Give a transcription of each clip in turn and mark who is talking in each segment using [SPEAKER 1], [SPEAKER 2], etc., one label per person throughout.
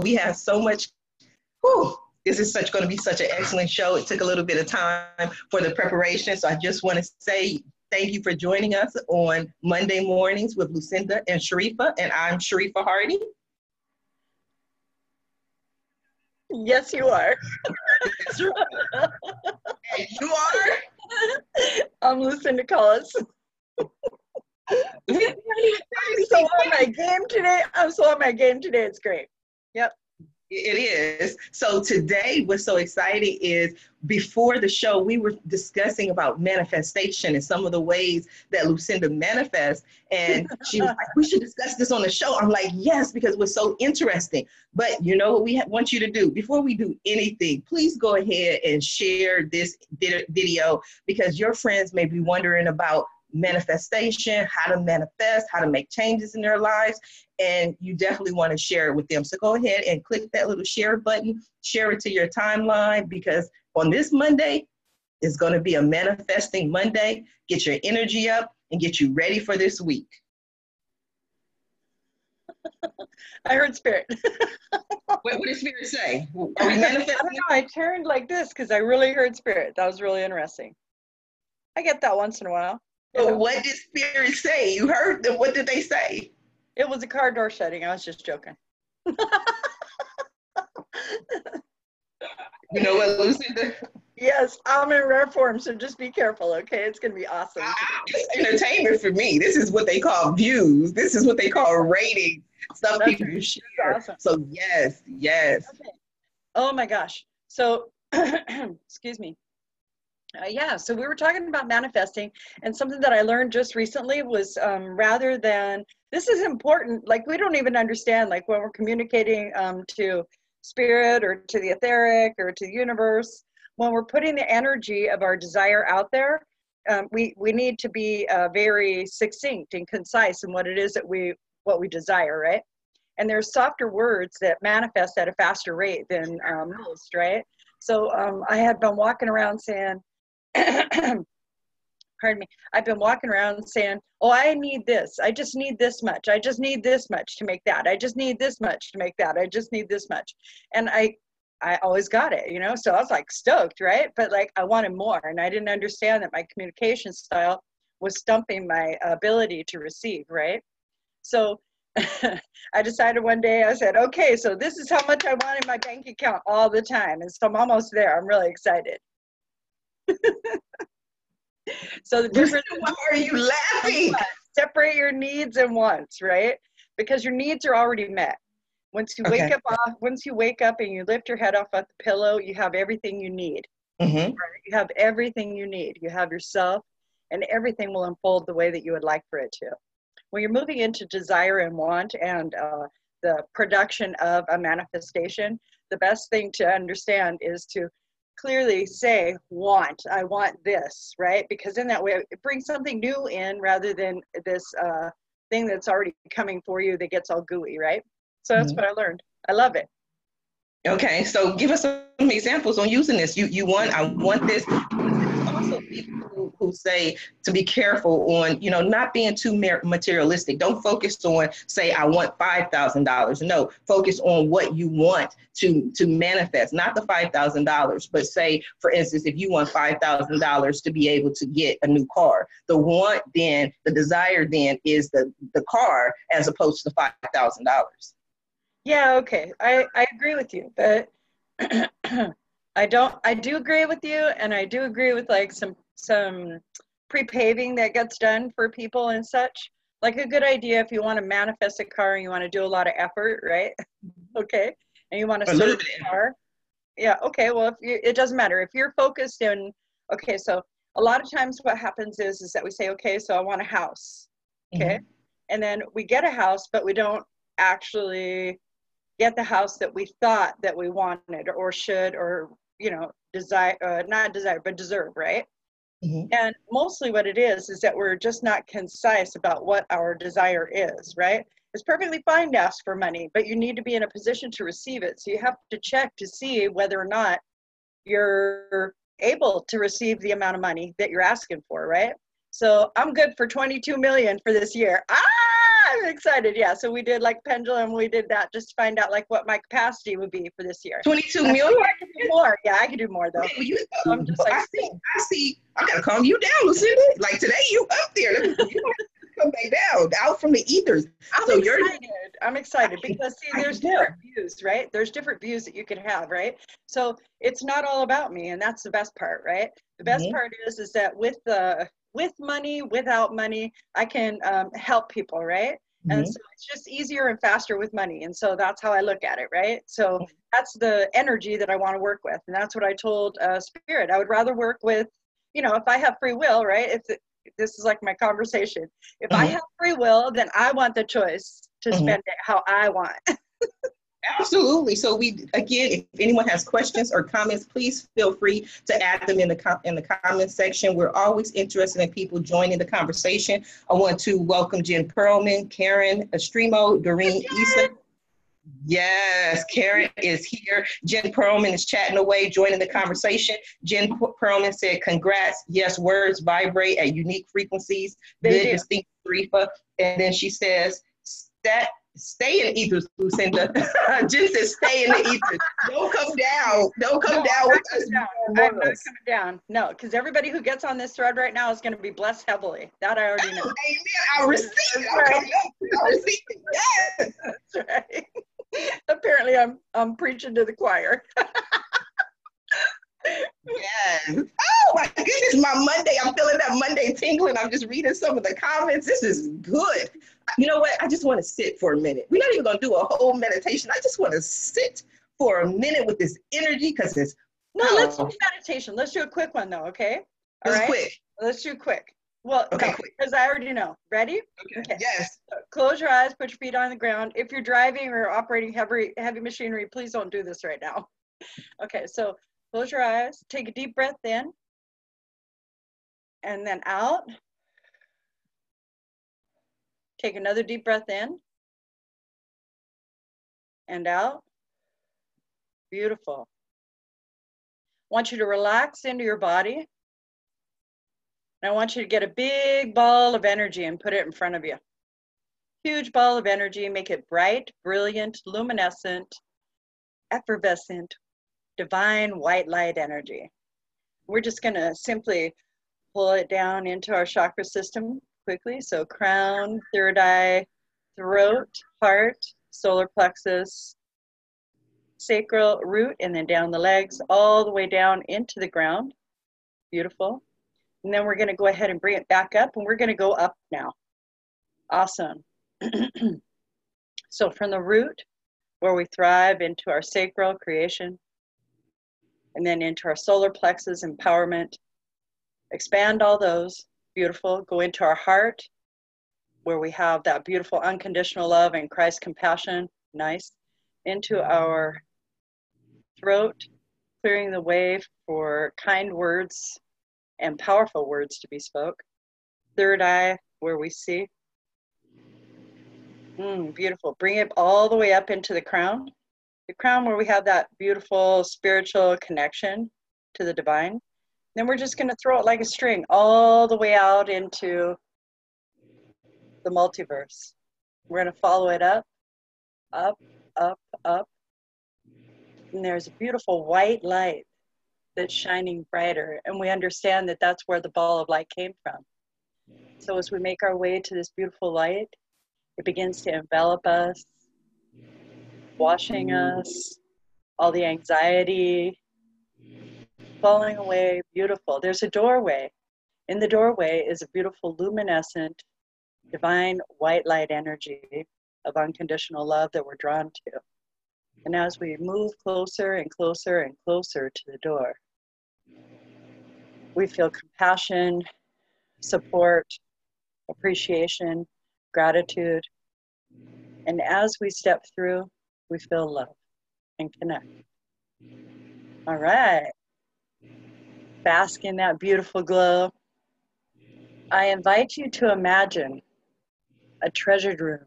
[SPEAKER 1] we have so much. Whew, this is such going to be such an excellent show. It took a little bit of time for the preparation, so I just want to say thank you for joining us on Monday mornings with Lucinda and Sharifa, and I'm Sharifa Hardy.
[SPEAKER 2] Yes, you are.
[SPEAKER 1] you are.
[SPEAKER 2] I'm Lucinda Collis. I'm so on my game today. I'm so on my game today. It's great. Yep.
[SPEAKER 1] It is. So today, what's so exciting is before the show, we were discussing about manifestation and some of the ways that Lucinda manifests. And she was like, we should discuss this on the show. I'm like, yes, because it was so interesting. But you know what we want you to do? Before we do anything, please go ahead and share this video because your friends may be wondering about manifestation, how to manifest, how to make changes in their lives, and you definitely want to share it with them. So go ahead and click that little share button, share it to your timeline because on this Monday is going to be a manifesting Monday. Get your energy up and get you ready for this week.
[SPEAKER 2] I heard spirit.
[SPEAKER 1] what, what did spirit say? Are we manifesting? I
[SPEAKER 2] don't know. I turned like this because I really heard spirit. That was really interesting. I get that once in a while.
[SPEAKER 1] So what did spirit say? You heard them. What did they say?
[SPEAKER 2] It was a car door shutting. I was just joking. you
[SPEAKER 1] know what, Lucinda?
[SPEAKER 2] Yes, I'm in rare form, so just be careful, okay? It's gonna be awesome. Ah,
[SPEAKER 1] entertainment for me. This is what they call views. This is what they call rating. Stuff That's people right. share. Awesome. So yes, yes. Okay.
[SPEAKER 2] Oh my gosh. So excuse me. Uh, yeah, so we were talking about manifesting, and something that I learned just recently was um, rather than this is important, like we don't even understand, like when we're communicating um, to spirit or to the etheric or to the universe, when we're putting the energy of our desire out there, um, we we need to be uh, very succinct and concise in what it is that we what we desire, right? And there's softer words that manifest at a faster rate than um, most, right? So um, I had been walking around saying pardon me, I've been walking around saying, oh, I need this. I just need this much. I just need this much to make that. I just need this much to make that. I just need this much. And I, I always got it, you know? So I was like stoked, right? But like I wanted more. And I didn't understand that my communication style was stumping my ability to receive, right? So I decided one day, I said, okay, so this is how much I want in my bank account all the time. And so I'm almost there. I'm really excited. so the difference
[SPEAKER 1] why are you laughing?
[SPEAKER 2] separate your needs and wants right? Because your needs are already met. Once you okay. wake up off once you wake up and you lift your head off at the pillow you have everything you need. Mm-hmm. right? you have everything you need. You have yourself and everything will unfold the way that you would like for it to. When you're moving into desire and want and uh, the production of a manifestation the best thing to understand is to clearly say want i want this right? Because in that way it brings something new in rather than this uh, thing that's already coming for you that gets all gooey right? So that's mm-hmm. what i learned. I love it.
[SPEAKER 1] Okay so give us some examples on using this. You you want i want this people who, who say to be careful on, you know, not being too materialistic. Don't focus on, say, I want $5,000. No, focus on what you want to, to manifest, not the $5,000, but say, for instance, if you want $5,000 to be able to get a new car, the want then, the desire then is the, the car as opposed to the $5,000.
[SPEAKER 2] Yeah, okay. I, I agree with you, but I don't. I do agree with you, and I do agree with like some some pre-paving that gets done for people and such. Like a good idea if you want to manifest a car and you want to do a lot of effort, right? okay, and you want to serve a car. Yeah. Okay. Well, if you, it doesn't matter if you're focused in. Okay, so a lot of times what happens is is that we say, okay, so I want a house. Okay, mm-hmm. and then we get a house, but we don't actually get the house that we thought that we wanted or should or you know desire uh, not desire but deserve right mm-hmm. and mostly what it is is that we're just not concise about what our desire is right? It's perfectly fine to ask for money but you need to be in a position to receive it. So you have to check to see whether or not you're able to receive the amount of money that you're asking for right? So i'm good for 22 million for this year. Ah I'm excited. Yeah. So we did like pendulum. We did that just to find out like what my capacity would be for this year.
[SPEAKER 1] 22 million? I
[SPEAKER 2] could do more. Yeah, I could do more though.
[SPEAKER 1] you, I'm just like, I see, I see. I gotta calm you down, Lucinda. Like today, you up there. You come back down, out from the ethers.
[SPEAKER 2] I'm so excited. You're, I'm excited because see, there's different views, right? There's different views that you can have, right? So it's not all about me, and that's the best part, right? The best mm-hmm. part is is that with the with money, without money, I can um, help people, right? Mm-hmm. And so it's just easier and faster with money. And so that's how I look at it, right? So mm-hmm. that's the energy that I want to work with. And that's what I told uh, Spirit. I would rather work with, you know, if I have free will, right? If this is like my conversation. If mm-hmm. I have free will, then I want the choice to mm-hmm. spend it how I want.
[SPEAKER 1] Absolutely. So we again, if anyone has questions or comments, please feel free to add them in the com- in the comments section. We're always interested in people joining the conversation. I want to welcome Jen Perlman, Karen Estremo, Doreen Issa. Yes, Karen is here. Jen Perlman is chatting away, joining the conversation. Jen Perlman said, "Congrats! Yes, words vibrate at unique frequencies. Good, distinct, Rifa." And then she says, "That stay in ethers, Lucinda. Jen says stay in the ethers. Don't come down. Don't come no, down with us.
[SPEAKER 2] Down. I'm not coming down. No, because everybody who gets on this thread right now is going to be blessed heavily. That I already know.
[SPEAKER 1] Oh, amen. I receive it. Right. I receive it. Yes.
[SPEAKER 2] That's right. Apparently, I'm I'm preaching to the choir.
[SPEAKER 1] yes. Oh my goodness, my Monday. I'm feeling that Monday tingling. I'm just reading some of the comments. This is good. You know what? I just want to sit for a minute. We're not even going to do a whole meditation. I just want to sit for a minute with this energy because it's.
[SPEAKER 2] No, oh. let's do meditation. Let's do a quick one though, okay?
[SPEAKER 1] All right. quick.
[SPEAKER 2] Let's do quick. Well, okay, because I already know. Ready?
[SPEAKER 1] Okay. okay. Yes.
[SPEAKER 2] So close your eyes. Put your feet on the ground. If you're driving or operating heavy heavy machinery, please don't do this right now. Okay. So Close your eyes. Take a deep breath in. And then out. Take another deep breath in. And out. Beautiful. I want you to relax into your body. And I want you to get a big ball of energy and put it in front of you. Huge ball of energy, make it bright, brilliant, luminescent, effervescent, divine white light energy. We're just going to simply pull it down into our chakra system quickly. So crown, third eye, throat, heart, solar plexus, sacral root, and then down the legs, all the way down into the ground. Beautiful. And then we're going to go ahead and bring it back up, and we're going to go up now. Awesome. so from the root, where we thrive, into our sacral creation, and then into our solar plexus empowerment. Expand all those, beautiful. Go into our heart, where we have that beautiful unconditional love and Christ compassion, nice. Into our throat, clearing the way for kind words and powerful words to be spoke. Third eye, where we see. Mm, beautiful. Bring it all the way up into the crown the crown where we have that beautiful spiritual connection to the divine. Then we're just going to throw it like a string all the way out into the multiverse. We're going to follow it up, up, up, up. And there's a beautiful white light that's shining brighter. And we understand that that's where the ball of light came from. So as we make our way to this beautiful light, it begins to envelop us washing us, all the anxiety falling away, beautiful. There's a doorway. In the doorway is a beautiful luminescent, divine white light energy of unconditional love that we're drawn to. And as we move closer and closer and closer to the door, we feel compassion, support, appreciation, gratitude. And as we step through, we feel love and connect. All right. Bask in that beautiful glow. I invite you to imagine a treasured room.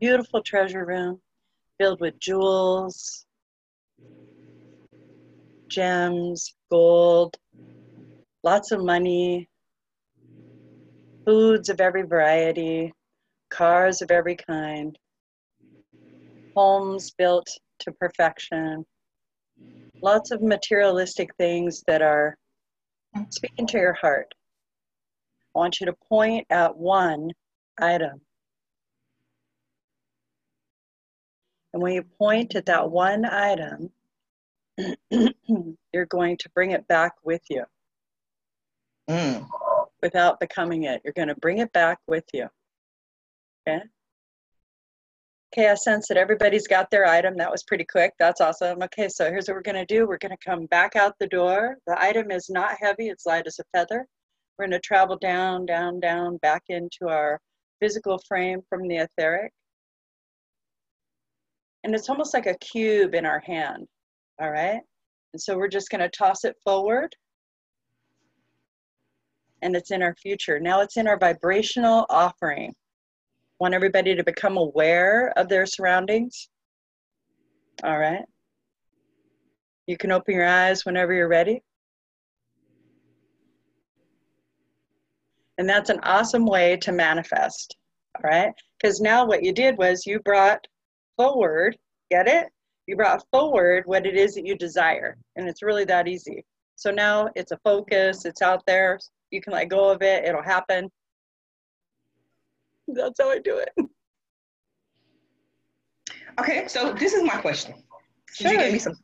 [SPEAKER 2] Beautiful treasure room filled with jewels, gems, gold, lots of money, foods of every variety, cars of every kind, homes built to perfection, lots of materialistic things that are speaking to your heart. I want you to point at one item. And when you point at that one item, you're going to bring it back with you mm. without becoming it. You're going to bring it back with you. Okay? Okay, I sense that everybody's got their item. That was pretty quick. That's awesome. Okay, so here's what we're going to do. We're going to come back out the door. The item is not heavy, it's light as a feather. We're going to travel down, down, down, back into our physical frame from the etheric. And it's almost like a cube in our hand. All right? And so we're just going to toss it forward. And it's in our future. Now it's in our vibrational offering want everybody to become aware of their surroundings. All right. You can open your eyes whenever you're ready. And that's an awesome way to manifest. All right. Because now what you did was you brought forward, get it? You brought forward what it is that you desire. And it's really that easy. So now it's a focus, it's out there. You can let go of it, it'll happen. That's how I do it.
[SPEAKER 1] Okay, so this is my question. Sure. You gave me some.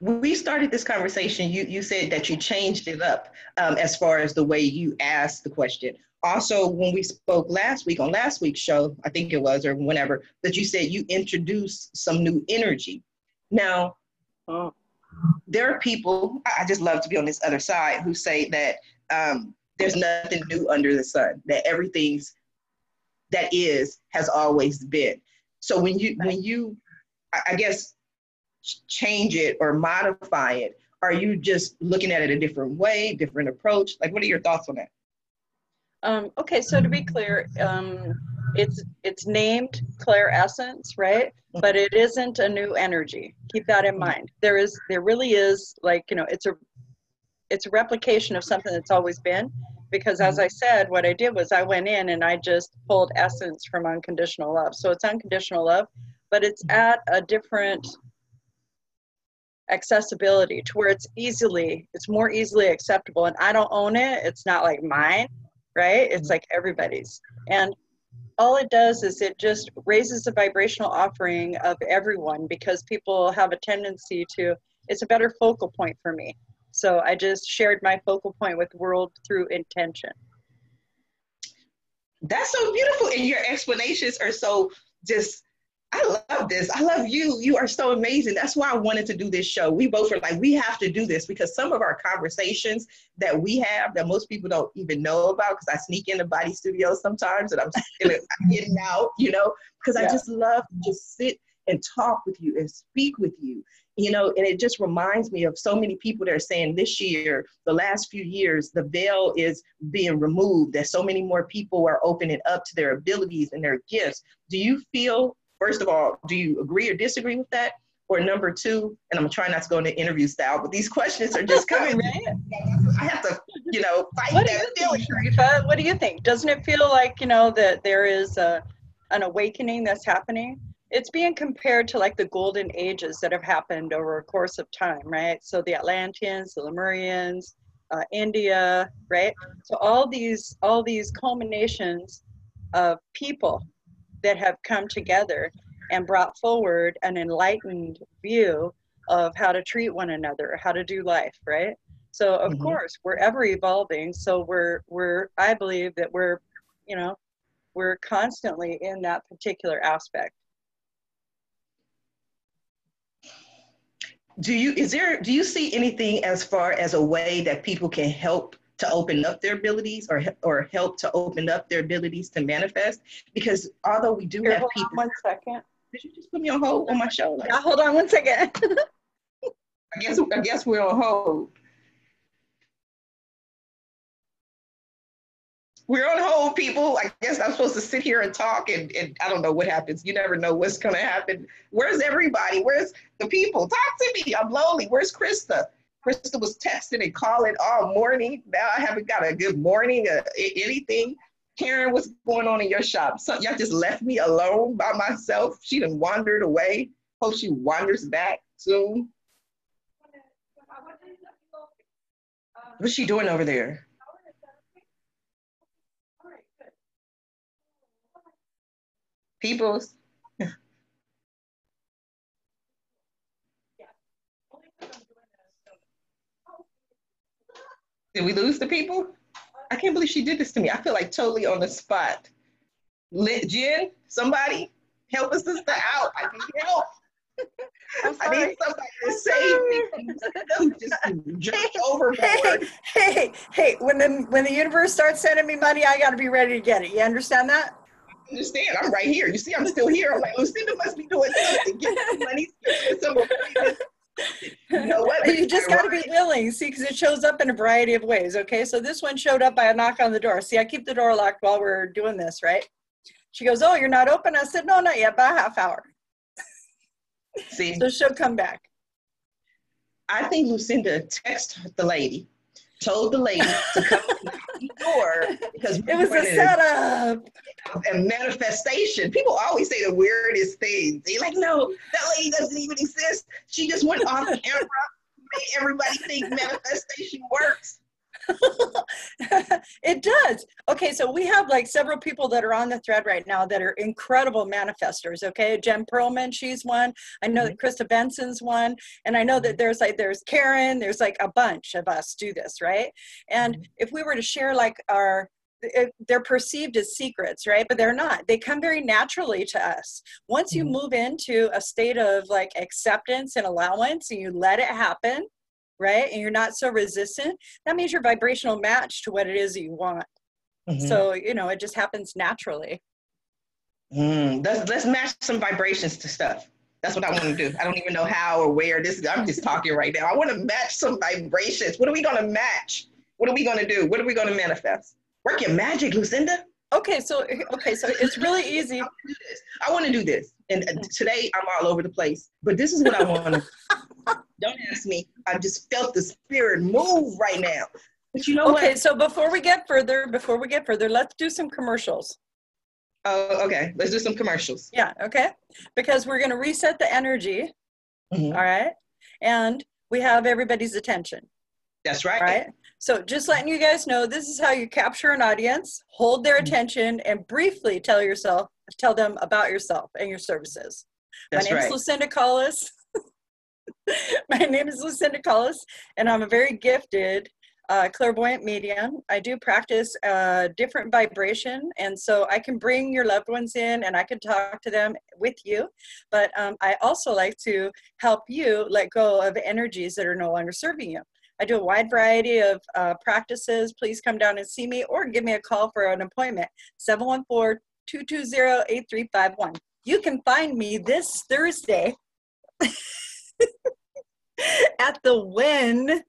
[SPEAKER 1] We started this conversation, you, you said that you changed it up um, as far as the way you asked the question. Also, when we spoke last week on last week's show, I think it was, or whenever, that you said you introduced some new energy. Now, oh. there are people, I just love to be on this other side, who say that um, there's nothing new under the sun, that everything's that is has always been. So when you when you I guess change it or modify it, are you just looking at it a different way, different approach? Like what are your thoughts on that?
[SPEAKER 2] Um, okay, so to be clear, um, it's it's named Claire Essence, right? But it isn't a new energy. Keep that in mind. There is there really is like you know it's a it's a replication of something that's always been because as mm-hmm. I said, what I did was I went in and I just pulled essence from unconditional love. So it's unconditional love, but it's mm-hmm. at a different accessibility to where it's easily it's more easily acceptable and I don't own it. It's not like mine, right? It's mm-hmm. like everybody's. And all it does is it just raises the vibrational offering of everyone because people have a tendency to it's a better focal point for me so I just shared my focal point with world through intention.
[SPEAKER 1] That's so beautiful. And your explanations are so just I love this. I love you. You are so amazing. That's why I wanted to do this show. We both were like, we have to do this because some of our conversations that we have that most people don't even know about because I sneak into body studios sometimes and I'm, I'm getting out, you know, because yeah. I just love to just sit and talk with you and speak with you you know, and it just reminds me of so many people that are saying this year, the last few years, the veil is being removed, that so many more people are opening up to their abilities and their gifts. Do you feel, first of all, do you agree or disagree with that? Or number two, and I'm trying not to go into interview style, but these questions are just coming. I have to, you know, fight what that
[SPEAKER 2] feeling. Sharifa, what do you think? Doesn't it feel like, you know, that there is a, an awakening that's happening? It's being compared to like the golden ages that have happened over a course of time, right? So the Atlanteans, the Lemurians, uh, India, right? So all these all these culminations of people that have come together and brought forward an enlightened view of how to treat one another, how to do life, right? So of mm-hmm. course we're ever evolving. So we're we're I believe that we're, you know, we're constantly in that particular aspect.
[SPEAKER 1] Do you is there do you see anything as far as a way that people can help to open up their abilities or or help to open up their abilities to manifest? Because although we do
[SPEAKER 2] Here,
[SPEAKER 1] have
[SPEAKER 2] people one second.
[SPEAKER 1] Did you just put me on hold on my show?
[SPEAKER 2] Like, yeah, hold on one second.
[SPEAKER 1] I guess i guess we're on hold we're on hold, people. I guess I'm supposed to sit here and talk, and, and I don't know what happens. You never know what's going to happen. Where's everybody? Where's the people? Talk to me. I'm lonely. Where's Krista? Krista was texting and calling all morning. Now I haven't got a good morning, uh, anything. Karen, what's going on in your shop? So y'all just left me alone by myself. She done wandered away. Hope she wanders back soon. What's she doing over there? Peoples. Did we lose the people? I can't believe she did this to me. I feel like totally on the spot. Jen, somebody help a sister out. I need help. I need somebody to save me from just jump overboard.
[SPEAKER 2] Hey, hey, hey, when the when the universe starts sending me money, I gotta be ready to get it. You understand that?
[SPEAKER 1] Understand. I'm right here. You see, I'm still here. I'm like, Lucinda must be doing something. To get some money, some
[SPEAKER 2] you know what? you just got to be willing, see, because it shows up in a variety of ways. Okay, so this one showed up by a knock on the door. See, I keep the door locked while we're doing this, right? She goes, "Oh, you're not open." I said, "No, not yet. By a half hour."
[SPEAKER 1] See,
[SPEAKER 2] so she'll come back.
[SPEAKER 1] I think Lucinda texted the lady, told the lady to come to the door because
[SPEAKER 2] it was a setup
[SPEAKER 1] and manifestation. People always say the weirdest things. They're like, no, that lady doesn't even exist. She just went off camera, made everybody think manifestation works.
[SPEAKER 2] it does. Okay, so we have like several people that are on the thread right now that are incredible manifestors. Okay, Jen Perlman, she's one. I know mm-hmm. that Krista Benson's one, and I know that mm-hmm. there's like there's Karen. There's like a bunch of us do this, right? And mm-hmm. if we were to share like our they're perceived as secrets right but they're not they come very naturally to us once you mm-hmm. move into a state of like acceptance and allowance and you let it happen right and you're not so resistant that means you're vibrational match to what it is that you want mm-hmm. so you know it just happens naturally
[SPEAKER 1] mm, let's, let's match some vibrations to stuff that's what I want to do. I don't even know how or where this is. I'm just talking right now. I want to match some vibrations. What are we going to match? What are we going to do? What are we going to manifest? Work your magic, Lucinda.
[SPEAKER 2] Okay, so okay, so it's really easy.
[SPEAKER 1] I want to do this, and uh, today I'm all over the place. But this is what I want to. Don't ask me. I just felt the spirit move right now. But you know
[SPEAKER 2] okay, what? so before we get further, before we get further, let's do some commercials.
[SPEAKER 1] Oh, okay. Let's do some commercials.
[SPEAKER 2] Yeah. Okay. Because we're going to reset the energy. Mm-hmm. All right. And we have everybody's attention.
[SPEAKER 1] That's right.
[SPEAKER 2] Right. So just letting you guys know, this is how you capture an audience, hold their mm-hmm. attention, and briefly tell yourself, tell them about yourself and your services. That's My name right. is Lucinda Collis. My name is Lucinda Collis, and I'm a very gifted uh, clairvoyant medium. I do practice uh, different vibration, and so I can bring your loved ones in and I can talk to them with you. But um, I also like to help you let go of energies that are no longer serving you. I do a wide variety of uh, practices. Please come down and see me or give me a call for an appointment, 714 220 8351. You can find me this Thursday at the Win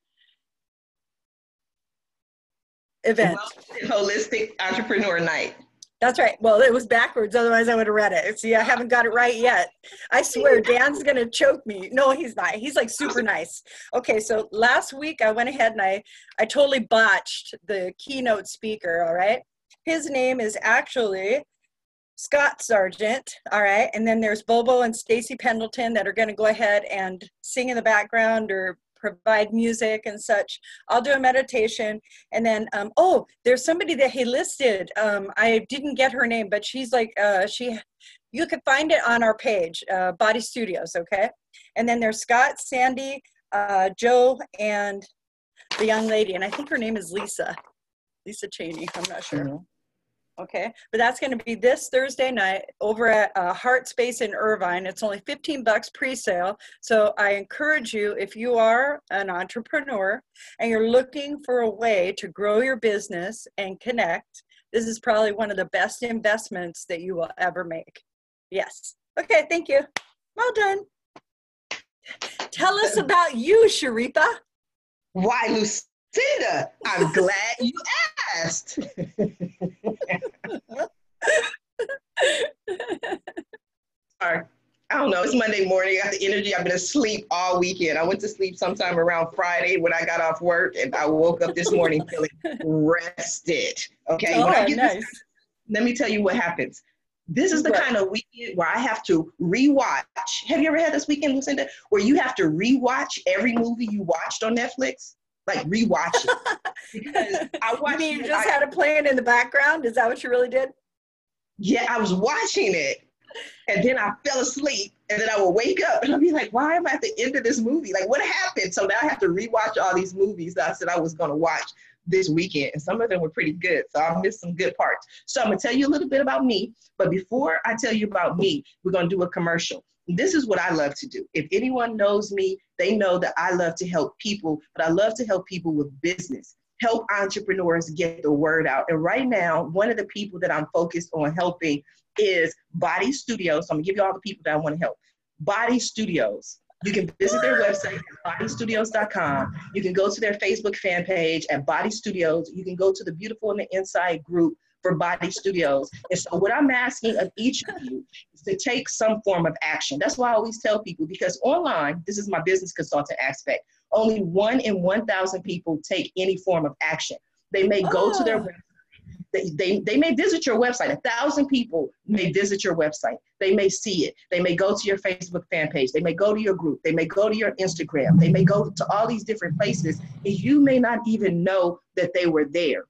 [SPEAKER 2] event.
[SPEAKER 1] Holistic Entrepreneur Night.
[SPEAKER 2] That's right. Well, it was backwards. Otherwise, I would have read it. See, I haven't got it right yet. I swear, Dan's going to choke me. No, he's not. He's like super nice. Okay, so last week I went ahead and I, I totally botched the keynote speaker. All right. His name is actually Scott Sargent. All right. And then there's Bobo and Stacy Pendleton that are going to go ahead and sing in the background or provide music and such. I'll do a meditation. And then, um, oh, there's somebody that he listed. Um, I didn't get her name, but she's like, uh, she, you could find it on our page, uh, Body Studios, okay? And then there's Scott, Sandy, uh, Joe, and the young lady. And I think her name is Lisa, Lisa Cheney. I'm not sure. Mm-hmm okay? But that's going to be this Thursday night over at uh, Heart Space in Irvine. It's only 15 bucks pre-sale. So I encourage you, if you are an entrepreneur and you're looking for a way to grow your business and connect, this is probably one of the best investments that you will ever make. Yes. Okay, thank you. Well done. Tell us about you, Sharifa.
[SPEAKER 1] Why, Lucinda, I'm glad you asked. Sorry. I don't know. It's Monday morning. I got the energy. I've been asleep all weekend. I went to sleep sometime around Friday when I got off work, and I woke up this morning feeling rested. Okay.
[SPEAKER 2] Oh,
[SPEAKER 1] when I oh,
[SPEAKER 2] get nice.
[SPEAKER 1] This, let me tell you what happens. This is the kind of weekend where I have to rewatch. Have you ever had this weekend, Lucinda, where you have to rewatch every movie you watched on Netflix? Like rewatch it.
[SPEAKER 2] because I watched. You, mean you just I, had it playing in the background? Is that what you really did?
[SPEAKER 1] Yeah, I was watching it, and then I fell asleep, and then I would wake up, and I'd be like, "Why am I at the end of this movie? Like, what happened?" So now I have to rewatch all these movies that I said I was going to watch this weekend, and some of them were pretty good. So I missed some good parts. So I'm gonna tell you a little bit about me, but before I tell you about me, we're gonna do a commercial. This is what I love to do. If anyone knows me, they know that I love to help people, but I love to help people with business, help entrepreneurs get the word out. And right now, one of the people that I'm focused on helping is Body Studios. So I'm gonna give you all the people that I want to help. Body Studios. You can visit their website at bodystudios.com. You can go to their Facebook fan page at Body Studios. You can go to the Beautiful on the Inside group for Body Studios. And so, what I'm asking of each of you is to take some form of action. That's why I always tell people because online, this is my business consultant aspect, only one in 1,000 people take any form of action. They may go oh. to their oh. website they, they, they may visit your website. A thousand people may visit your website. They may see it. They may go to your Facebook fan page. They may go to your group. They may go to your Instagram. They may go to all these different places, and you may not even know that they were there.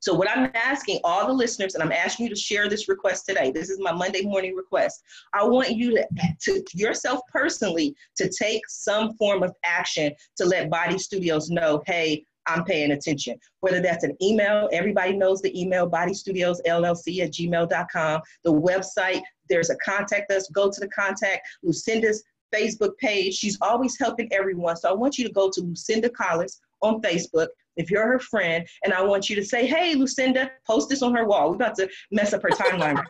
[SPEAKER 1] So, what I'm asking all the listeners, and I'm asking you to share this request today. This is my Monday morning request. I want you to, to yourself personally, to take some form of action to let Body Studios know, hey, I'm paying attention. Whether that's an email, everybody knows the email, Body Studios LLC at gmail.com. The website, there's a contact us, go to the contact. Lucinda's Facebook page, she's always helping everyone. So I want you to go to Lucinda Collins on Facebook if you're her friend, and I want you to say, hey, Lucinda, post this on her wall. We're about to mess up her timeline.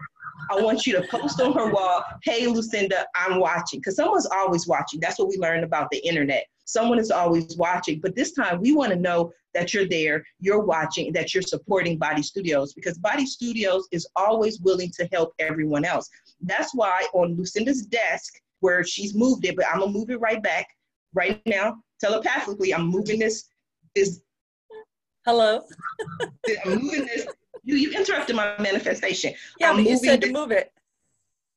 [SPEAKER 1] I want you to post on her wall, hey, Lucinda, I'm watching. Because someone's always watching. That's what we learned about the internet. Someone is always watching. But this time, we want to know that you're there, you're watching, that you're supporting Body Studios because Body Studios is always willing to help everyone else. That's why on Lucinda's desk, where she's moved it, but I'm gonna move it right back right now telepathically. I'm moving this. Is
[SPEAKER 2] hello.
[SPEAKER 1] I'm moving this you, you interrupted my manifestation.
[SPEAKER 2] Yeah, I'm you said to move it.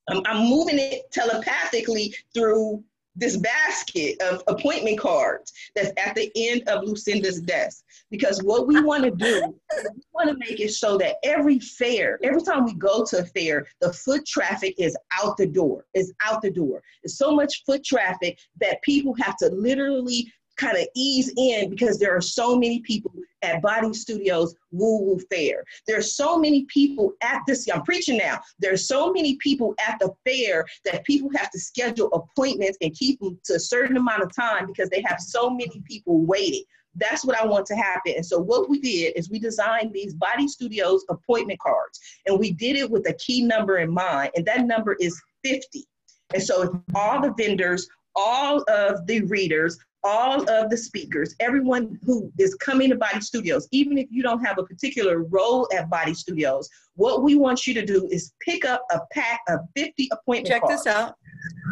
[SPEAKER 1] I'm, I'm moving it telepathically through this basket of appointment cards that's at the end of Lucinda's desk. Because what we want to do, we want to make it so that every fair, every time we go to a fair, the foot traffic is out the door, is out the door. There's so much foot traffic that people have to literally kind of ease in because there are so many people at Body Studios Woo Woo Fair. There's so many people at this, I'm preaching now. There's so many people at the fair that people have to schedule appointments and keep them to a certain amount of time because they have so many people waiting. That's what I want to happen. And so what we did is we designed these Body Studios appointment cards and we did it with a key number in mind. And that number is 50. And so if all the vendors, all of the readers, all of the speakers, everyone who is coming to Body Studios, even if you don't have a particular role at Body Studios, what we want you to do is pick up a pack of 50 appointment
[SPEAKER 2] Check
[SPEAKER 1] cards.
[SPEAKER 2] this out.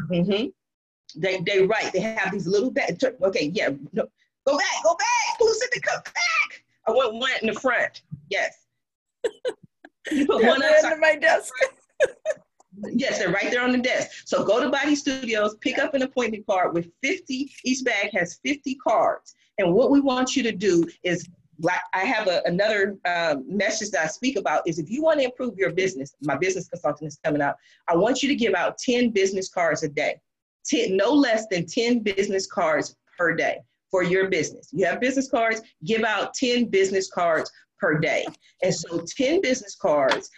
[SPEAKER 1] Mm-hmm. They, they write, they have these little bags. Okay, yeah, no, go back, go back. Who's in the come back? I want one in the front. Yes.
[SPEAKER 2] You put one under my desk.
[SPEAKER 1] Yes, they're right there on the desk. So go to Body Studios, pick up an appointment card with 50, each bag has 50 cards. And what we want you to do is I have a, another um, message that I speak about is if you want to improve your business, my business consultant is coming out. I want you to give out 10 business cards a day, 10, no less than 10 business cards per day for your business. You have business cards, give out 10 business cards per day. And so 10 business cards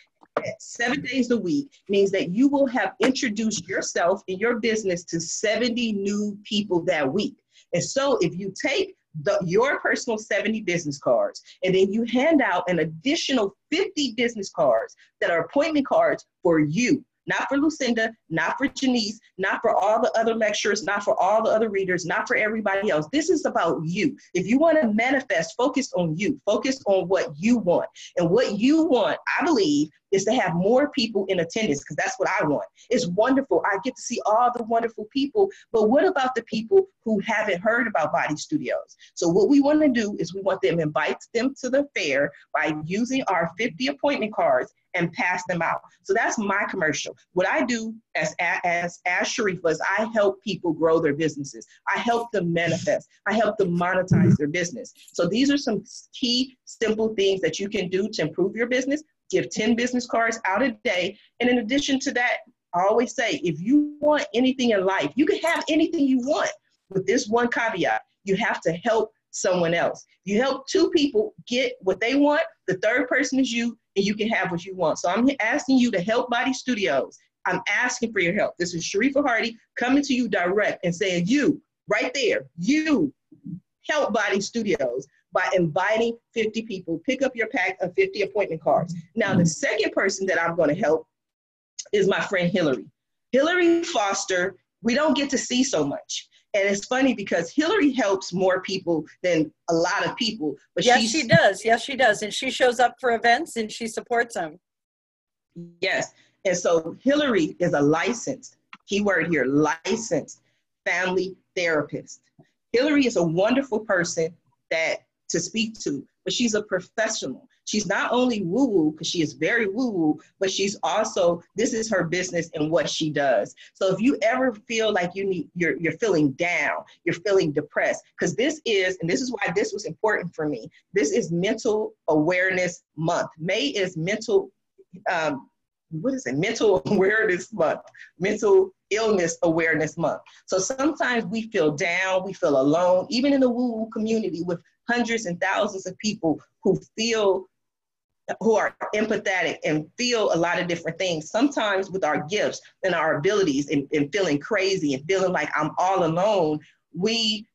[SPEAKER 1] seven days a week means that you will have introduced yourself and your business to 70 new people that week. And so if you take the, your personal 70 business cards and then you hand out an additional 50 business cards that are appointment cards for you not for Lucinda, not for Janice, not for all the other lecturers, not for all the other readers, not for everybody else. This is about you. If you want to manifest, focus on you, focus on what you want. And what you want, I believe, is to have more people in attendance because that's what I want. It's wonderful. I get to see all the wonderful people, but what about the people who haven't heard about Body Studios? So what we want to do is we want them invite them to the fair by using our 50 appointment cards and pass them out. So that's my commercial. What I do as as as Sharifa is I help people grow their businesses. I help them manifest. I help them monetize their business. So these are some key simple things that you can do to improve your business. Give 10 business cards out a day. And in addition to that, I always say if you want anything in life, you can have anything you want. With this one caveat, you have to help someone else. You help two people get what they want, the third person is you, and you can have what you want. So I'm asking you to help Body Studios. I'm asking for your help. This is Sharifa Hardy coming to you direct and saying, You, right there, you help Body Studios by inviting 50 people. Pick up your pack of 50 appointment cards. Now, the second person that I'm going to help is my friend Hillary. Hillary Foster, we don't get to see so much. And it's funny because Hillary helps more people than a lot of people.
[SPEAKER 2] But yes, she does. Yes, she does. And she shows up for events and she supports them.
[SPEAKER 1] Yes. And so Hillary is a licensed, keyword here, licensed family therapist. Hillary is a wonderful person that to speak to, but she's a professional. She's not only woo woo, because she is very woo woo, but she's also, this is her business and what she does. So if you ever feel like you need, you're, you're feeling down, you're feeling depressed, because this is, and this is why this was important for me, this is Mental Awareness Month. May is mental, um, what is it? Mental Awareness Month, Mental Illness Awareness Month. So sometimes we feel down, we feel alone, even in the woo woo community with hundreds and thousands of people who feel who are empathetic and feel a lot of different things. Sometimes with our gifts and our abilities and, and feeling crazy and feeling like I'm all alone, we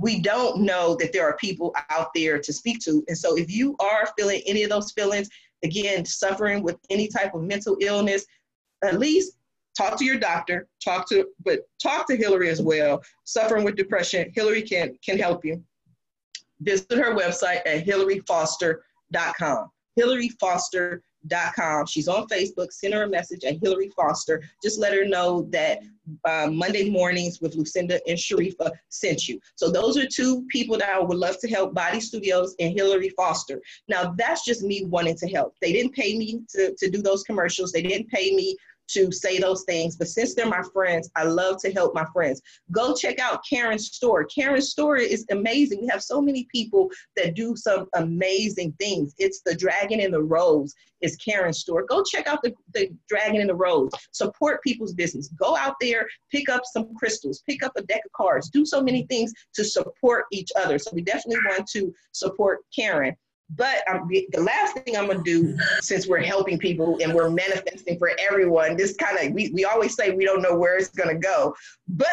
[SPEAKER 1] we don't know that there are people out there to speak to. And so if you are feeling any of those feelings, again, suffering with any type of mental illness, at least talk to your doctor, talk to, but talk to Hillary as well. Suffering with depression, Hillary can, can help you. Visit her website at hillaryfoster.com hillaryfoster.com. She's on Facebook. Send her a message at Hillary Foster. Just let her know that uh, Monday mornings with Lucinda and Sharifa sent you. So those are two people that I would love to help Body Studios and Hillary Foster. Now that's just me wanting to help. They didn't pay me to, to do those commercials. They didn't pay me to say those things. But since they're my friends, I love to help my friends. Go check out Karen's store. Karen's store is amazing. We have so many people that do some amazing things. It's the Dragon in the Rose is Karen's store. Go check out the, the Dragon in the Rose. Support people's business. Go out there, pick up some crystals, pick up a deck of cards, do so many things to support each other. So we definitely want to support Karen. But um, the last thing I'm gonna do, since we're helping people and we're manifesting for everyone, this kind of we, we always say we don't know where it's gonna go, but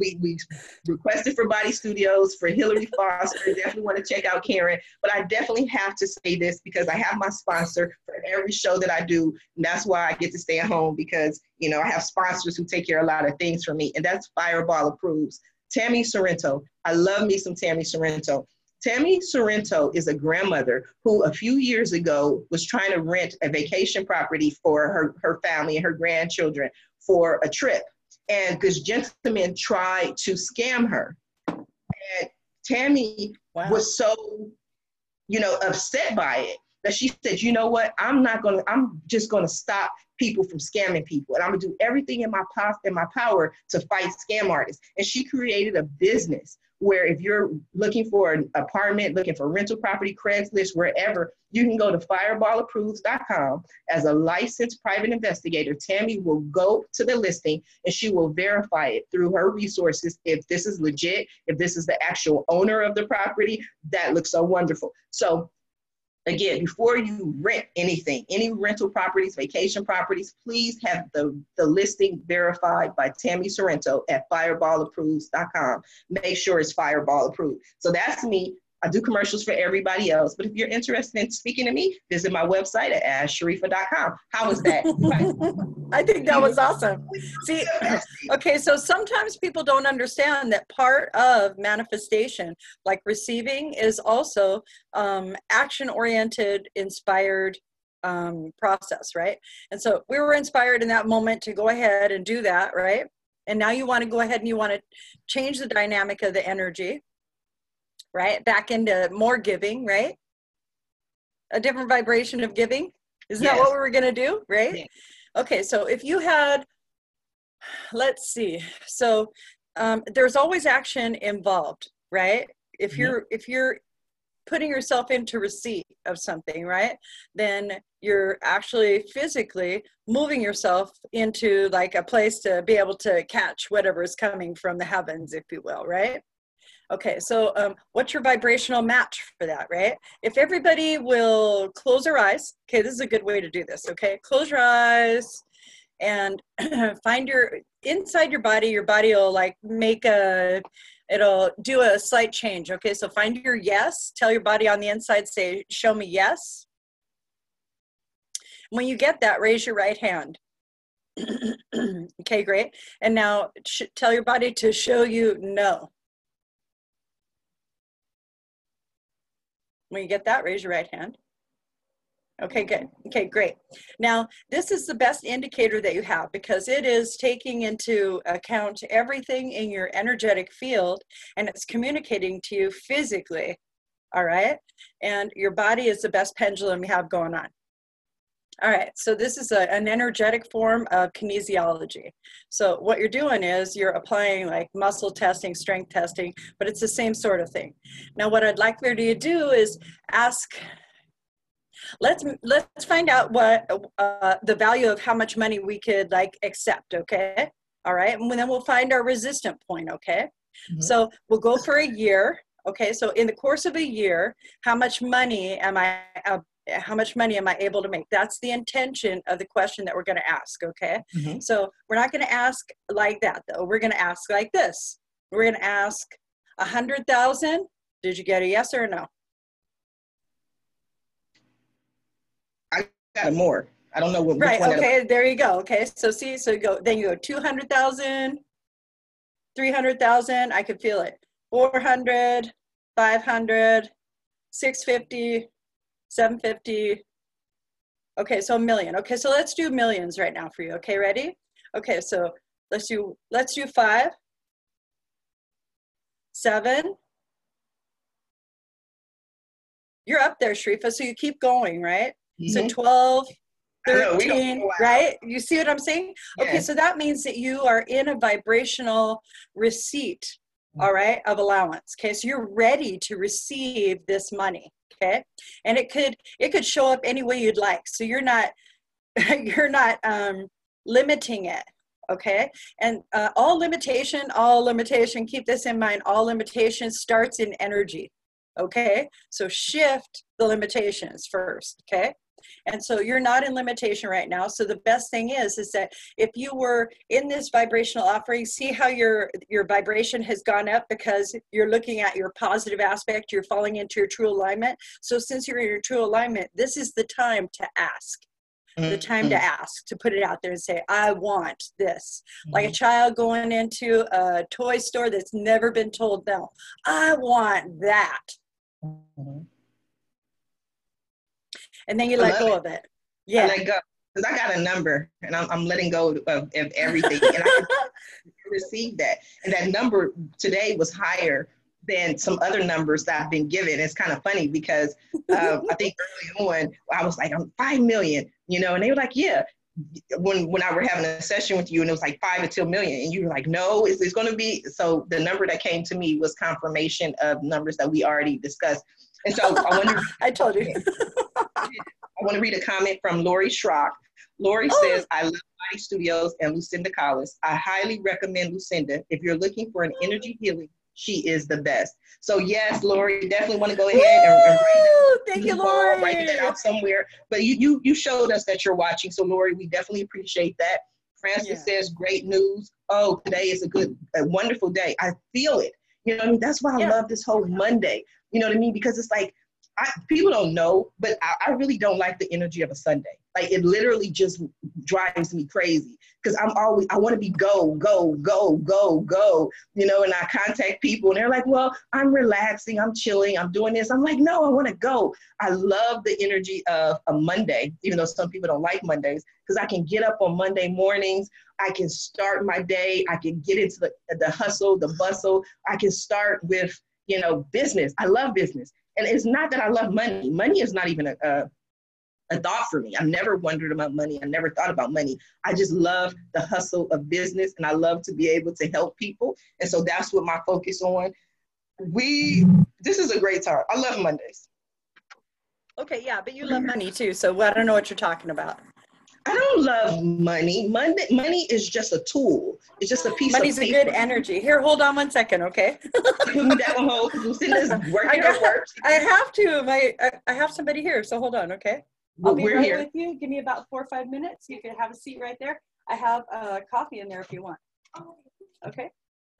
[SPEAKER 1] we, we requested for Body Studios for Hillary Foster. definitely want to check out Karen, but I definitely have to say this because I have my sponsor for every show that I do, and that's why I get to stay at home because you know I have sponsors who take care of a lot of things for me, and that's Fireball Approves. Tammy Sorrento, I love me some Tammy Sorrento. Tammy Sorrento is a grandmother who a few years ago was trying to rent a vacation property for her, her family and her grandchildren for a trip. And this gentleman tried to scam her. And Tammy wow. was so, you know, upset by it that she said, you know what, I'm not gonna, I'm just gonna stop people from scamming people. And I'm gonna do everything in my, po- in my power to fight scam artists. And she created a business where if you're looking for an apartment, looking for rental property, Craigslist, wherever, you can go to fireballapproves.com. As a licensed private investigator, Tammy will go to the listing and she will verify it through her resources if this is legit, if this is the actual owner of the property. That looks so wonderful. So again, before you rent anything, any rental properties, vacation properties, please have the, the listing verified by Tammy Sorrento at fireballapproves.com. Make sure it's fireball approved. So that's me. I do commercials for everybody else. But if you're interested in speaking to me, visit my website at ashsharifa.com. How was that?
[SPEAKER 2] I think that was awesome. See, okay, so sometimes people don't understand that part of manifestation, like receiving, is also um, action oriented, inspired um, process, right? And so we were inspired in that moment to go ahead and do that, right? And now you want to go ahead and you want to change the dynamic of the energy right? Back into more giving, right? A different vibration of giving. Isn't yes. that what we were going to do? Right? Yeah. Okay, so if you had, let's see, so um, there's always action involved, right? If mm-hmm. you're if you're putting yourself into receipt of something, right? Then you're actually physically moving yourself into like a place to be able to catch whatever is coming from the heavens, if you will, right? Okay, so um, what's your vibrational match for that, right? If everybody will close their eyes, okay, this is a good way to do this, okay? Close your eyes and find your, inside your body, your body will like make a, it'll do a slight change, okay? So find your yes, tell your body on the inside, say, show me yes. When you get that, raise your right hand. okay, great. And now tell your body to show you no. When you get that, raise your right hand. Okay, good. Okay, great. Now, this is the best indicator that you have because it is taking into account everything in your energetic field and it's communicating to you physically. All right. And your body is the best pendulum you have going on. All right, so this is a, an energetic form of kinesiology. So what you're doing is you're applying like muscle testing, strength testing, but it's the same sort of thing. Now what I'd like for you to do is ask, let's let's find out what uh, the value of how much money we could like accept, okay? All right, and then we'll find our resistant point, okay? Mm-hmm. So we'll go for a year, okay? So in the course of a year, how much money am I uh, how much money am I able to make? That's the intention of the question that we're going to ask, okay? Mm-hmm. So we're not going to ask like that, though. We're going to ask like this. We're going to ask a hundred thousand. Did you get a yes or a no?
[SPEAKER 1] I got more. I don't know what.
[SPEAKER 2] Right. Okay. There you go. Okay. So see. So you go. Then you go two hundred thousand, three hundred thousand. I could feel it. 400, 500, 650, 750. Okay, so a million. Okay, so let's do millions right now for you. Okay, ready? Okay, so let's do let's do five, seven. You're up there, Sharifa. So you keep going, right? Mm-hmm. So 12, 13, know, right? You see what I'm saying? Yes. Okay, so that means that you are in a vibrational receipt, mm-hmm. All right, of allowance. Okay, so you're ready to receive this money okay? And it could it could show up any way you'd like. So you're not you're not um, limiting it okay? And uh, all limitation all limitation keep this in mind all limitation starts in energy okay? So shift the limitations first okay and so you're not in limitation right now. So the best thing is is that if you were in this vibrational offering see how your your vibration has gone up because you're looking at your positive aspect. You're falling into your true alignment. So since you're in your true alignment this is the time to ask. The time to mm-hmm. ask to put it out there and say i want this. Mm-hmm. like a mm-hmm. child going into a toy store that's never been told no. I want that. Mm-hmm and then you let go it. of it. Yeah. I let go
[SPEAKER 1] because I got a number and I'm, I'm letting go of, of everything. and I received that. And that number today was higher than some other numbers that I've been given. It's kind of funny because uh, I think early on I was like, I'm five million, you know, and they were like, yeah. When when I were having a session with you and it was like five until million, and you were like, no, it's, it's going to be. So the number that came to me was confirmation of numbers that we already discussed. And so I wonder.
[SPEAKER 2] I told you.
[SPEAKER 1] I want to read a comment from Lori Schrock. Lori oh. says, I love Boti Studios and Lucinda Collis. I highly recommend Lucinda. If you're looking for an energy healing, she is the best. So yes, Lori, definitely want to go ahead and, and write
[SPEAKER 2] that, Thank you, Lori.
[SPEAKER 1] Write that out somewhere. But you, you you showed us that you're watching. So Lori, we definitely appreciate that. Frances yeah. says, great news. Oh, today is a good, a wonderful day. I feel it. You know, what I mean, that's why I yeah. love this whole Monday. You know what I mean? Because it's like I, people don't know, but I, I, really don't like the energy of a Sunday. Like it literally just drives me crazy because I'm always I want to be go go go go go, you know. And I contact people and they're like, "Well, I'm relaxing, I'm chilling, I'm doing this." I'm like, "No, I want to go." I love the energy of a Monday, even though some people don't like Mondays, because I can get up on Monday mornings. I can start my day. I can get into the the hustle, the bustle. I can start with you know business. I love business and it's not that I love money. Money is not even a, a, a thought for me. I never wondered about money. I never thought about money. I just love the hustle of business and I love to be able to help people. And so that's what my focus on. We this is a great time. I love Mondays.
[SPEAKER 2] Okay, yeah, but you love money too. So I don't know what you're talking about.
[SPEAKER 1] I don't love money. Money, money is just a tool. It's just a piece of
[SPEAKER 2] Money's
[SPEAKER 1] of
[SPEAKER 2] a good energy. Here, hold on one second, okay?
[SPEAKER 1] that one hold. Lucinda's working
[SPEAKER 2] I, work. I have to. My, I, I have somebody here, so hold on, okay? I'll be
[SPEAKER 1] We're
[SPEAKER 2] right
[SPEAKER 1] here.
[SPEAKER 2] with you. Give me about four or five minutes. You can have a seat right there. I have uh, coffee in there if you want. Okay.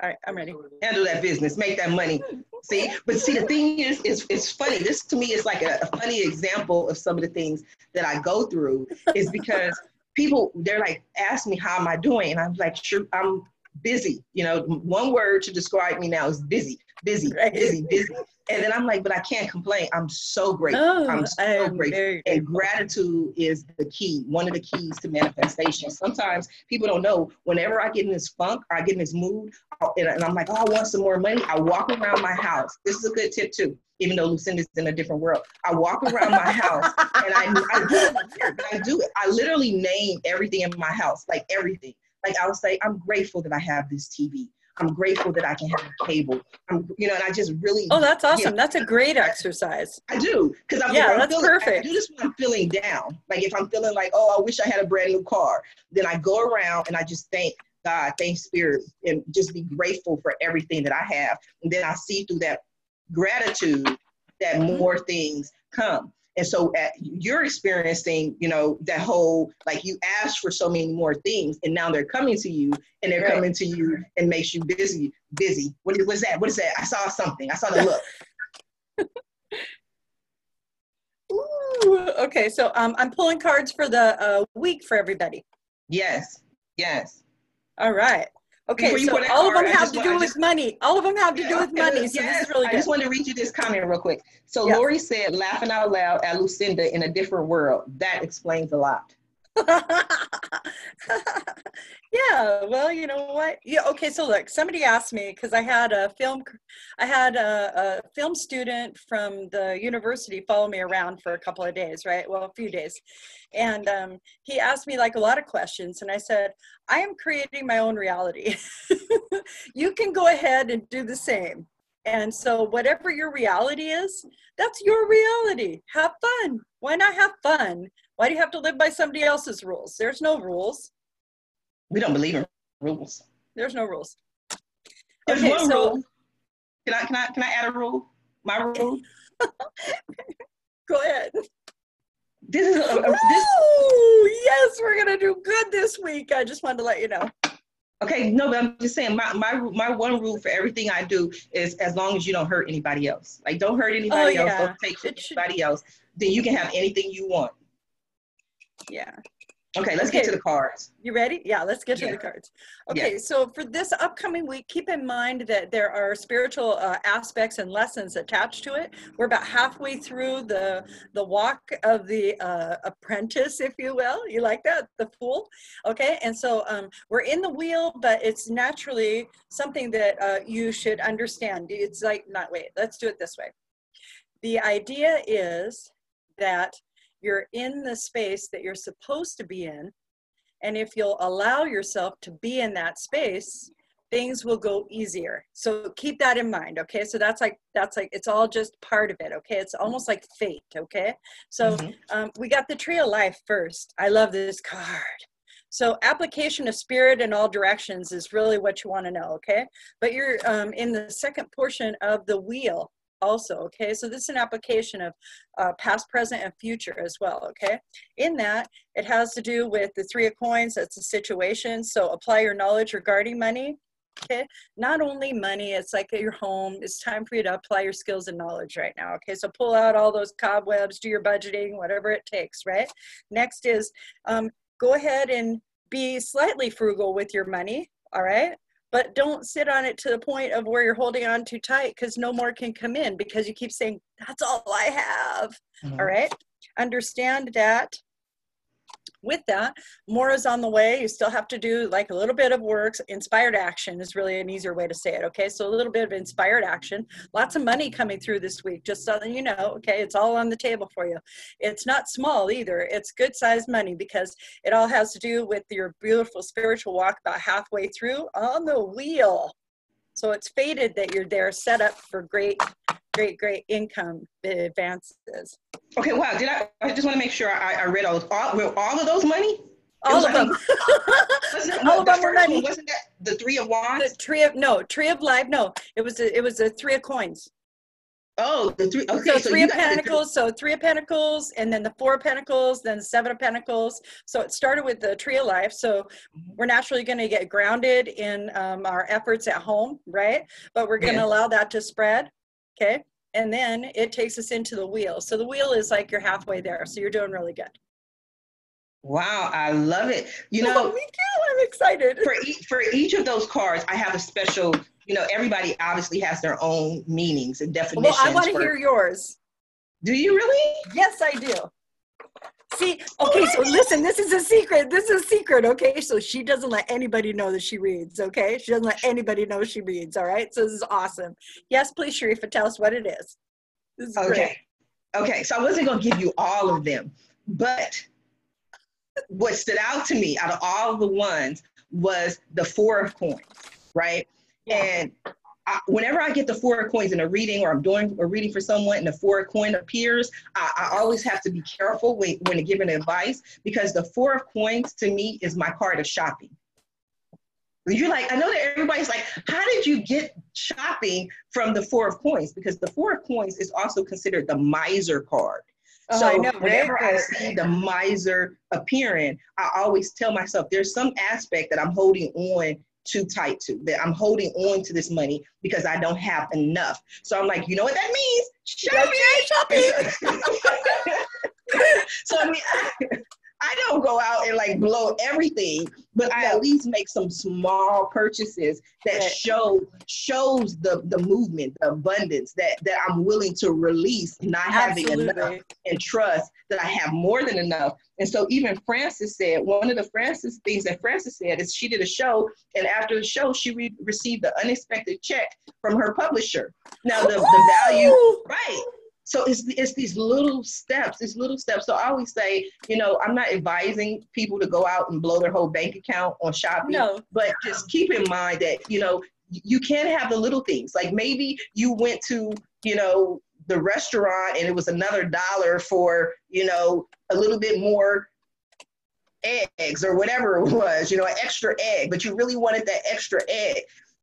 [SPEAKER 2] All right, I'm ready.
[SPEAKER 1] handle that business, make that money. See, but see, the thing is, is it's funny. This to me is like a, a funny example of some of the things that I go through. Is because people they're like, ask me how am I doing, and I'm like, sure, I'm busy. You know, one word to describe me now is busy, busy,
[SPEAKER 2] Right.
[SPEAKER 1] busy, busy. And then I'm like, but I can't complain. I'm so grateful.
[SPEAKER 2] Oh,
[SPEAKER 1] I'm so
[SPEAKER 2] am
[SPEAKER 1] grateful. And gratitude is the key, one of the keys to manifestation. Sometimes people don't know. Whenever I get in this funk I get in this mood, and, and I'm like, oh, I want some more money. I walk around my house. This is a good tip too, even though Lucinda's in a different world. I walk around my house and I, I do it I do it. I literally name everything in my house, like everything. Like I'll say, I'm grateful that I have this TV. I'm grateful that I can have a cable. I'm, you know, and I just really
[SPEAKER 2] Oh, that's awesome. That's a great exercise.
[SPEAKER 1] I do because I'm,
[SPEAKER 2] Yeah,
[SPEAKER 1] I'm
[SPEAKER 2] that's
[SPEAKER 1] feeling, I do this when I'm feeling down. Like if I'm feeling like, oh, I wish I had a brand new car, then I go around and I just thank God, thank Spirit, and just be grateful for everything that I have. And then I see through that gratitude that
[SPEAKER 2] Mm-hmm.
[SPEAKER 1] more things come. And so at, you're experiencing, you know, that whole like you asked for so many more things, and now they're coming to you, and they're
[SPEAKER 2] Right.
[SPEAKER 1] coming to you and makes you busy, busy. What is what's that? What is that? I saw something. I saw the look.
[SPEAKER 2] Ooh, okay, so um, I'm pulling cards for the uh, week for everybody.
[SPEAKER 1] Yes, yes.
[SPEAKER 2] All right. Okay, so all of them have to do with money. All of them have to do with money, so this is really
[SPEAKER 1] I just wanted to read you this comment real quick. So. Lori said, laughing out loud at Lucinda in a different world. That explains a lot.
[SPEAKER 2] yeah well you know what? Yeah okay so look somebody asked me because i had a film i had a, a film student from the university follow me around for a couple of days right? Well a few days. And um, he asked me like a lot of questions and i said i am creating my own reality. You can go ahead and do the same. And so whatever your reality is that's your reality. Have fun. Why not have fun why do you have to live by somebody else's rules? There's no rules.
[SPEAKER 1] We don't believe in rules.
[SPEAKER 2] There's no rules.
[SPEAKER 1] There's
[SPEAKER 2] Okay,
[SPEAKER 1] one
[SPEAKER 2] so-
[SPEAKER 1] rule. Can I can I can I add a rule? My rule.
[SPEAKER 2] Go ahead.
[SPEAKER 1] This is a, a- this.
[SPEAKER 2] Yes, we're gonna do good this week. I just wanted to let you know.
[SPEAKER 1] Okay, no, but I'm just saying my my my one rule for everything I do is as long as you don't hurt anybody else. Like don't hurt anybody oh, else.
[SPEAKER 2] yeah.
[SPEAKER 1] Don't take from anybody else. Then you can have anything you want.
[SPEAKER 2] Yeah.
[SPEAKER 1] Okay, let's get to the cards.
[SPEAKER 2] You ready? Yeah, let's get to
[SPEAKER 1] Yeah.
[SPEAKER 2] the cards.
[SPEAKER 1] Yeah.
[SPEAKER 2] Okay, so for this upcoming week, keep in mind that there are spiritual uh, aspects and lessons attached to it. We're about halfway through the the walk of the uh, apprentice, if you will. You like that, the fool? Okay, and so um, we're in the wheel, but it's naturally something that uh, you should understand. It's like not wait. Let's do it this way. The idea is that you're in the space that you're supposed to be in. And if you'll allow yourself to be in that space things will go easier. So keep that in mind okay? So that's like that's like it's all just part of it okay? It's almost like fate okay? So
[SPEAKER 1] Mhm.
[SPEAKER 2] um, we got the tree of life first. I love this card. So application of spirit in all directions is really what you want to know okay? But you're um, in the second portion of the wheel also okay? So this is an application of uh, past present and future as well okay? In that it has to do with the three of coins that's a situation. So apply your knowledge regarding money okay? Not only money it's like your home it's time for you to apply your skills and knowledge right now okay? So pull out all those cobwebs do your budgeting whatever it takes right? Next is um, go ahead and be slightly frugal with your money all right but don't sit on it to the point of where you're holding on too tight because no more can come in because you keep saying that's all i have
[SPEAKER 1] Mhm.
[SPEAKER 2] all right understand that with that, more is on the way. You still have to do like a little bit of work. Inspired action is really an easier way to say it. Okay, so a little bit of inspired action. Lots of money coming through this week, just so that you know. Okay, it's all on the table for you. It's not small either. It's good sized money because it all has to do with your beautiful spiritual walk about halfway through on the wheel. So it's fated that you're there set up for great great, great income advances.
[SPEAKER 1] Okay, wow. Did I? I just want to make sure I, I read all, all, all of those money.
[SPEAKER 2] All of them. all of them were money.
[SPEAKER 1] Wasn't that the three of wands?
[SPEAKER 2] The tree of no, tree of life. No, it was a, it was a three of coins.
[SPEAKER 1] Oh, the three. Okay,
[SPEAKER 2] so, so three of pentacles. So three of pentacles, and then the four of pentacles, then seven of pentacles. So it started with the tree of life. So mm-hmm. we're naturally going to get grounded in um, our efforts at home, right? But we're going to allow that to spread. Okay. And then it takes us into the wheel. So the wheel is like you're halfway there. So you're doing really good.
[SPEAKER 1] Wow, I love it. You know,
[SPEAKER 2] me too. I'm excited.
[SPEAKER 1] For each, for each of those cards, I have a special. You know, everybody obviously has their own meanings and definitions.
[SPEAKER 2] Well, I want to hear yours.
[SPEAKER 1] Do you really?
[SPEAKER 2] Yes, I do. See, okay, so listen, this is a secret. This is a secret, okay? So she doesn't let anybody know that she reads, okay? She doesn't let anybody know she reads, all right? So this is awesome. Yes, please, Sharifa, tell us what it is.
[SPEAKER 1] is okay. Great. Okay, so I wasn't going to give you all of them, but what stood out to me out of all the ones was the four of coins, right? Yeah. And I, whenever I get the four of coins in a reading or I'm doing a reading for someone and the four of coin appears, I, I always have to be careful when, when giving advice because the four of coins to me is my card of shopping. You're like, I know that everybody's like, how did you get shopping from the four of coins? Because the four of coins is also considered the miser card. Oh, so I know, whenever I see the miser appearing, I always tell myself there's some aspect that I'm holding on too tight to, that I'm holding on to this money because I don't have enough. So I'm like, you know what that means? Shopping, shopping. so I mean, I, don't go out and like blow everything, but I at least make some small purchases that show shows the the movement, the abundance that that I'm willing to release, not Absolutely. having enough, and trust that I have more than enough. And so even Frances said one of the Frances things that Frances said is she did a show, and after the show she re- received the unexpected check from her publisher. Now the, the value, right? So it's, it's these little steps, these little steps. So I always say, you know, I'm not advising people to go out and blow their whole bank account on shopping, no. but just keep in mind that, you know, you can have the little things. Like maybe you went to, you know, the restaurant and it was another dollar for, you know, a little bit more eggs or whatever it was, you know, an extra egg, but you really wanted that extra egg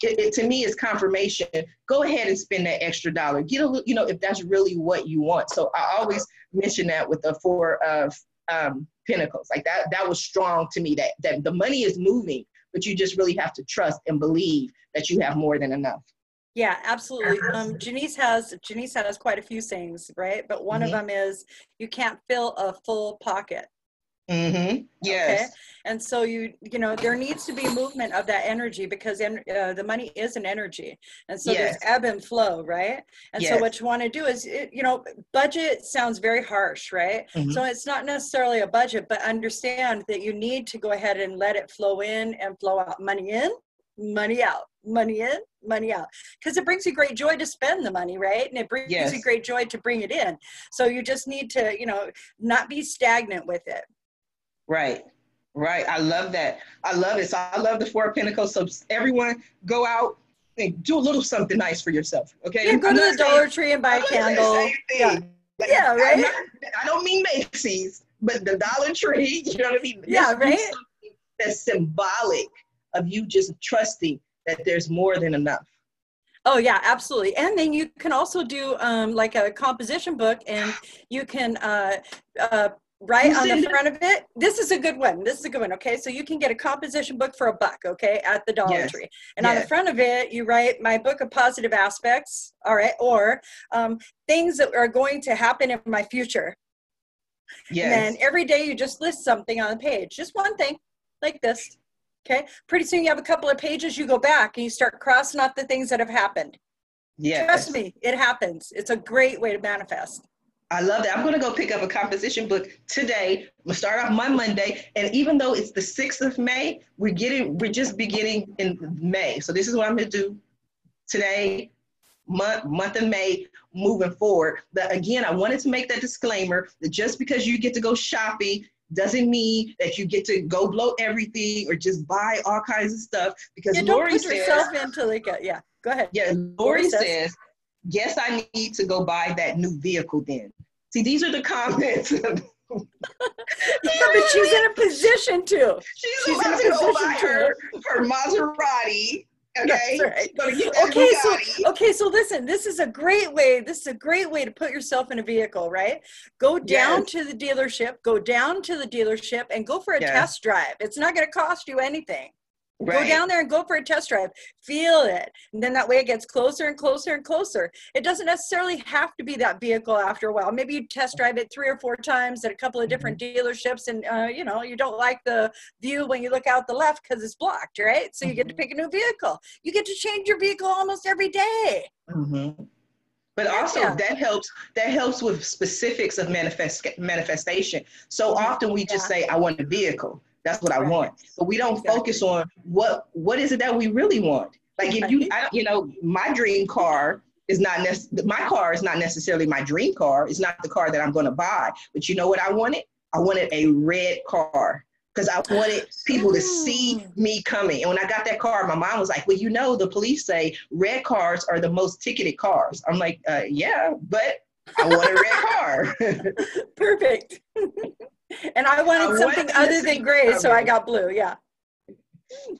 [SPEAKER 1] it, it, to me is confirmation. Go ahead and spend that extra dollar. Get a little, you know, if that's really what you want. So I always mention that with the four of um, pentacles. Like that, that was strong to me. That that the money is moving, but you just really have to trust and believe that you have more than enough.
[SPEAKER 2] Yeah, absolutely. Um, Janice has Janice has quite a few sayings, right? But one mm-hmm. of them is you can't fill a full pocket.
[SPEAKER 1] Mm-hmm. Yes. Okay?
[SPEAKER 2] And so you, you know, there needs to be movement of that energy because en- uh, the money is an energy, and so yes. there's ebb and flow, right? And yes. so what you want to do is, it, you know, budget sounds very harsh, right? Mm-hmm. So it's not necessarily a budget, but understand that you need to go ahead and let it flow in and flow out. Money in, money out, money in, money out. Because it brings you great joy to spend the money, right? And it brings yes. you great joy to bring it in. So you just need to, you know, not be stagnant with it.
[SPEAKER 1] Right. Right. I love that. I love it. So I love the Four of Pentacles. So everyone go out and do a little something nice for yourself. Okay.
[SPEAKER 2] Yeah, go to the Dollar Tree and buy a candle. Yeah.
[SPEAKER 1] Like, yeah, right. Not, I don't mean Macy's, but the Dollar Tree. You know what I mean?
[SPEAKER 2] Yeah, right.
[SPEAKER 1] That's symbolic of you just trusting that there's more than enough.
[SPEAKER 2] Oh yeah, absolutely. And then you can also do um, like a composition book, and you can uh, uh, right on the front of it? This is a good one. This is a good one okay? So you can get a composition book for a buck okay at the dollar yes. tree. And yes. on the front of it you write my book of positive aspects all right or um, things that are going to happen in my future. Yes. and then every day you just list something on the page just one thing like this okay? Pretty soon you have a couple of pages you go back and you start crossing off the things that have happened.
[SPEAKER 1] Yeah
[SPEAKER 2] trust me it happens. It's a great way to manifest
[SPEAKER 1] I love that. I'm going to go pick up a composition book today. I'm going to start off my Monday. And even though it's the 6th of May, we're getting, we're just beginning in May. So this is what I'm going to do today, month, month of May, moving forward. But again, I wanted to make that disclaimer that just because you get to go shopping doesn't mean that you get to go blow everything or just buy all kinds of stuff. Because
[SPEAKER 2] yeah,
[SPEAKER 1] Lori
[SPEAKER 2] put
[SPEAKER 1] says,
[SPEAKER 2] yourself into like a, yeah, go ahead.
[SPEAKER 1] yeah, Lori
[SPEAKER 2] Lori says-
[SPEAKER 1] says, yes, I need to go buy that new vehicle then. See, these are the comments.
[SPEAKER 2] Yeah, but she's in a position to.
[SPEAKER 1] She's,
[SPEAKER 2] She's in
[SPEAKER 1] to
[SPEAKER 2] a
[SPEAKER 1] go buy
[SPEAKER 2] position
[SPEAKER 1] her, her Maserati. Okay.
[SPEAKER 2] Right.
[SPEAKER 1] She's gonna get that
[SPEAKER 2] Okay, so okay, so listen, this is a great way. This is a great way to put yourself in a vehicle, right? Go down
[SPEAKER 1] Yes.
[SPEAKER 2] to the dealership, go down to the dealership and go for a
[SPEAKER 1] Yes.
[SPEAKER 2] test drive. It's not going to cost you anything. Go down there and go for a test drive. Feel it. And then that way it gets closer and closer and closer. It doesn't necessarily have to be that vehicle after a while. Maybe you test drive it three or four times at a couple of different dealerships and uh, you know, you don't like the view when you look out the left because it's blocked, right? So you get to
[SPEAKER 1] Mhm.
[SPEAKER 2] pick a new vehicle. You get to change your vehicle almost every day.
[SPEAKER 1] Mm-hmm. But also
[SPEAKER 2] Yeah.
[SPEAKER 1] that helps. That helps with specifics of manifest manifestation. So
[SPEAKER 2] Mhm.
[SPEAKER 1] often we just
[SPEAKER 2] Yeah.
[SPEAKER 1] say, "I want a vehicle." That's what I
[SPEAKER 2] Right.
[SPEAKER 1] want. But we don't
[SPEAKER 2] Exactly.
[SPEAKER 1] focus on what what is it that we really want. Like if you, I, you know, my dream car is not nec- my car is not necessarily my dream car. It's not the car that I'm going to buy. But you know what I wanted? I wanted a red car because I wanted people to see
[SPEAKER 2] Mm.
[SPEAKER 1] me coming. And when I got that car, my mom was like, "Well, you know, the police say red cars are the most ticketed cars." I'm like, uh, "Yeah, but I want a red car."
[SPEAKER 2] Perfect. and I wanted something other than gray, so I got blue. Yeah.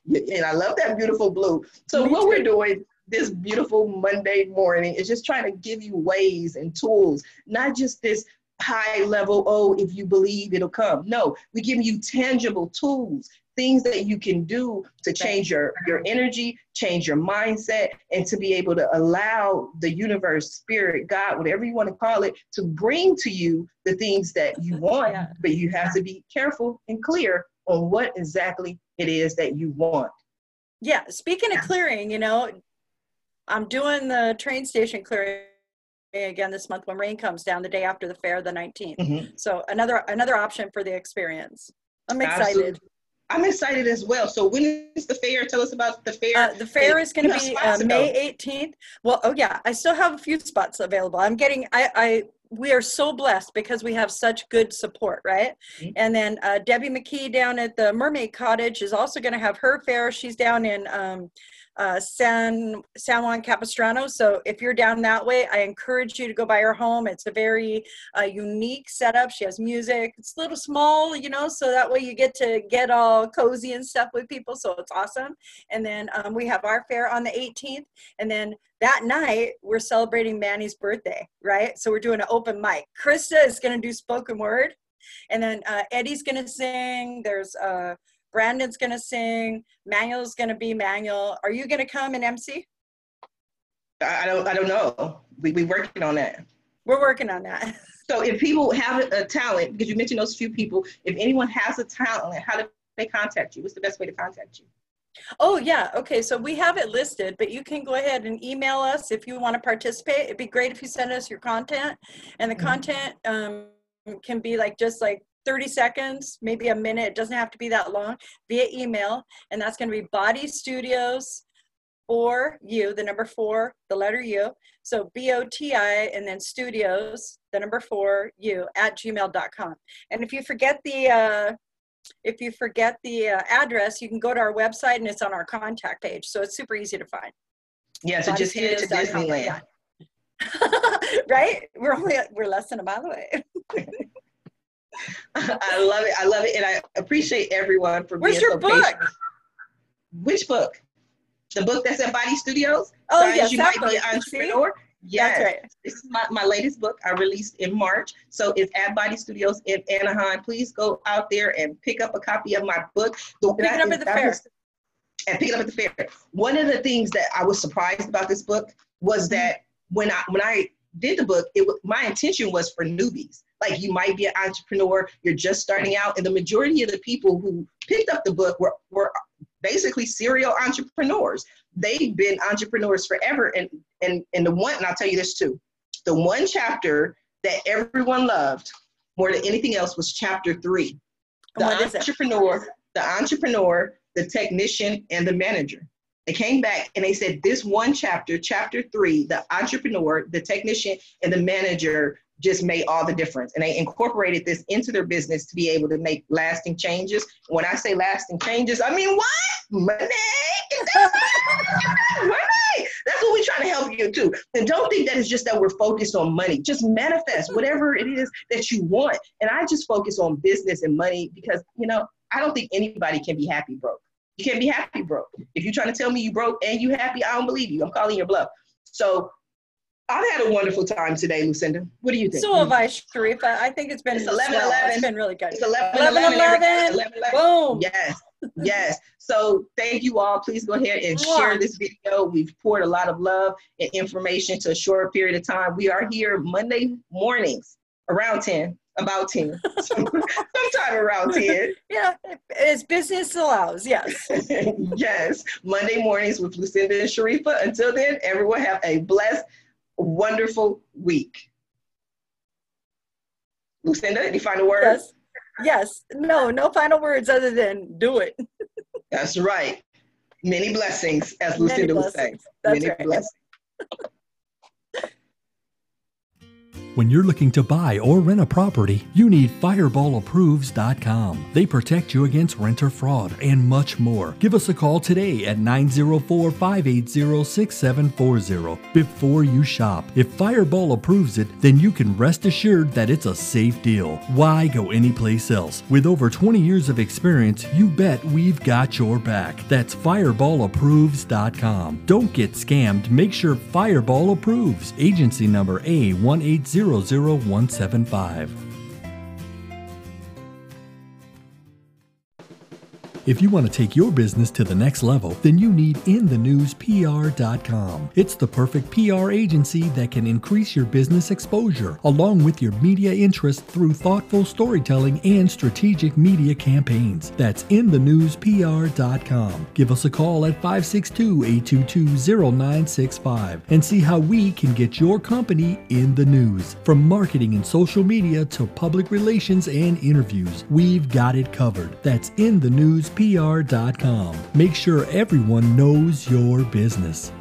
[SPEAKER 1] and I love that beautiful blue. So
[SPEAKER 2] Me
[SPEAKER 1] what
[SPEAKER 2] too.
[SPEAKER 1] we're doing this beautiful Monday morning is just trying to give you ways and tools, not just this high level, oh, if you believe it'll come. No, we're giving you tangible tools, things that you can do to change your, your energy, change your mindset, and to be able to allow the universe, spirit, God, whatever you want to call it, to bring to you the things that you want.
[SPEAKER 2] Yeah.
[SPEAKER 1] But you have to be careful and clear on what exactly it is that you want.
[SPEAKER 2] Yeah. Speaking of clearing, you know, I'm doing the train station clearing again this month when rain comes down the day after the fair, the 19th.
[SPEAKER 1] Mhm.
[SPEAKER 2] So another another option for the experience. I'm excited.
[SPEAKER 1] Absolutely. I'm excited as well. So when is the fair? Tell us about the fair.
[SPEAKER 2] Uh, the fair is going to be uh, May 18th. Well, oh yeah, I still have a few spots available. I'm getting, I, I, we are so blessed because we have such good support, right?
[SPEAKER 1] Mhm.
[SPEAKER 2] And then uh, Debbie McKee down at the Mermaid Cottage is also going to have her fair. She's down in um, uh, San San Juan Capistrano. So if you're down that way, I encourage you to go by her home. It's a very uh, unique setup. She has music. It's a little small, you know, so that way you get to get all cozy and stuff with people. So it's awesome. And then um, we have our fair on the 18th. And then that night, we're celebrating Manny's birthday, right? So we're doing an open mic. Krista is going to do spoken word. And then uh, Eddie's going to sing. There's uh, Brandon's going to sing. Manuel's going to be Manuel. Are you going to come and MC?
[SPEAKER 1] I don't. I don't know. We we working on that.
[SPEAKER 2] We're working on that.
[SPEAKER 1] So if people have a talent, because you mentioned those few people, if anyone has a talent, how do they contact you? What's the best way to contact you?
[SPEAKER 2] Oh, yeah. Okay. So we have it listed, but you can go ahead and email us if you want to participate. It'd be great if you send us your content. And the
[SPEAKER 1] Mhm.
[SPEAKER 2] content um, can be like just like 30 seconds, maybe a minute. It doesn't have to be that long via email. And that's going to be Boti Studios or you, the number four, the letter U. So B O T I and then studios, the number four, you at gmail.com. And if you forget the, uh, if you forget the uh, address, you can go to our website and it's on our contact page. So it's super easy to find.
[SPEAKER 1] Yeah. So just head to Disneyland.
[SPEAKER 2] right? We're only we're less than a mile away.
[SPEAKER 1] I love it. I love it, and I appreciate everyone for.
[SPEAKER 2] Where's
[SPEAKER 1] being
[SPEAKER 2] your
[SPEAKER 1] so
[SPEAKER 2] book?
[SPEAKER 1] patient. Which book? The book that's at Boti Studios.
[SPEAKER 2] Oh yes,
[SPEAKER 1] you
[SPEAKER 2] that
[SPEAKER 1] might be
[SPEAKER 2] book.
[SPEAKER 1] an
[SPEAKER 2] See?
[SPEAKER 1] Yes.
[SPEAKER 2] That's right.
[SPEAKER 1] This is my, my latest book I released in March. So it's at Boti Studios in Anaheim. Please go out there and pick up a copy of my book. The-
[SPEAKER 2] Pick it up at the fair.
[SPEAKER 1] was- and pick it up at the fair. One of the things that I was surprised about this book was
[SPEAKER 2] Mm-hmm.
[SPEAKER 1] that when I when I did the book, it was my intention was for newbies. Like you might be an entrepreneur, you're just starting out, and the majority of the people who picked up the book were were basically serial entrepreneurs. They've been entrepreneurs forever, and and and the one, and I'll tell you this too, the one chapter that everyone loved more than anything else was chapter three. The entrepreneur, the entrepreneur, the technician, and the manager. They came back and they said this one chapter, chapter three, the entrepreneur, the technician, and the manager just made all the difference. And they incorporated this into their business to be able to make lasting changes. When I say lasting changes, I mean what? Money. money. That's what we're trying to help you do. And don't think that it's just that we're focused on money. Just manifest whatever it is that you want. And I just focus on business and money because, you know, I don't think anybody can be happy broke. You can't be happy broke. If you're trying to tell me you broke and you happy, I don't believe you. I'm calling your bluff. So I've had a wonderful time today, Lucinda. What do you think?
[SPEAKER 2] So have I, Sharif. I think it's been
[SPEAKER 1] it's 11, 11.
[SPEAKER 2] It's been really good.
[SPEAKER 1] It's 11, 11, 11, 11. 11, 11.
[SPEAKER 2] Boom.
[SPEAKER 1] Yes. yes. So thank you all. Please go ahead and share this video. We've poured a lot of love and information to a short period of time. We are here Monday mornings around 10 about 10 sometime around 10
[SPEAKER 2] yeah as business allows yes
[SPEAKER 1] yes monday mornings with lucinda and sharifa until then everyone have a blessed wonderful week. Lucinda any final words?
[SPEAKER 2] Yes. Yes. No no final words other than do it.
[SPEAKER 1] That's right. Many blessings as lucinda was saying.
[SPEAKER 2] That's many right. blessings
[SPEAKER 3] When you're looking to buy or rent a property, you need FireballApproves.com. They protect you against renter fraud and much more. Give us a call today at 904 580 6740 before you shop. If Fireball approves it, then you can rest assured that it's a safe deal. Why go anyplace else? With over 20 years of experience, you bet we've got your back. That's FireballApproves.com. Don't get scammed. Make sure Fireball approves. Agency number A180. 00175. If you want to take your business to the next level, then you need InTheNewsPR.com. It's the perfect PR agency that can increase your business exposure along with your media interest through thoughtful storytelling and strategic media campaigns. That's InTheNewsPR.com. Give us a call at 562 822 0965 and see how we can get your company in the news. From marketing and social media to public relations and interviews, we've got it covered. That's in the news PR.com. Make sure everyone knows your business.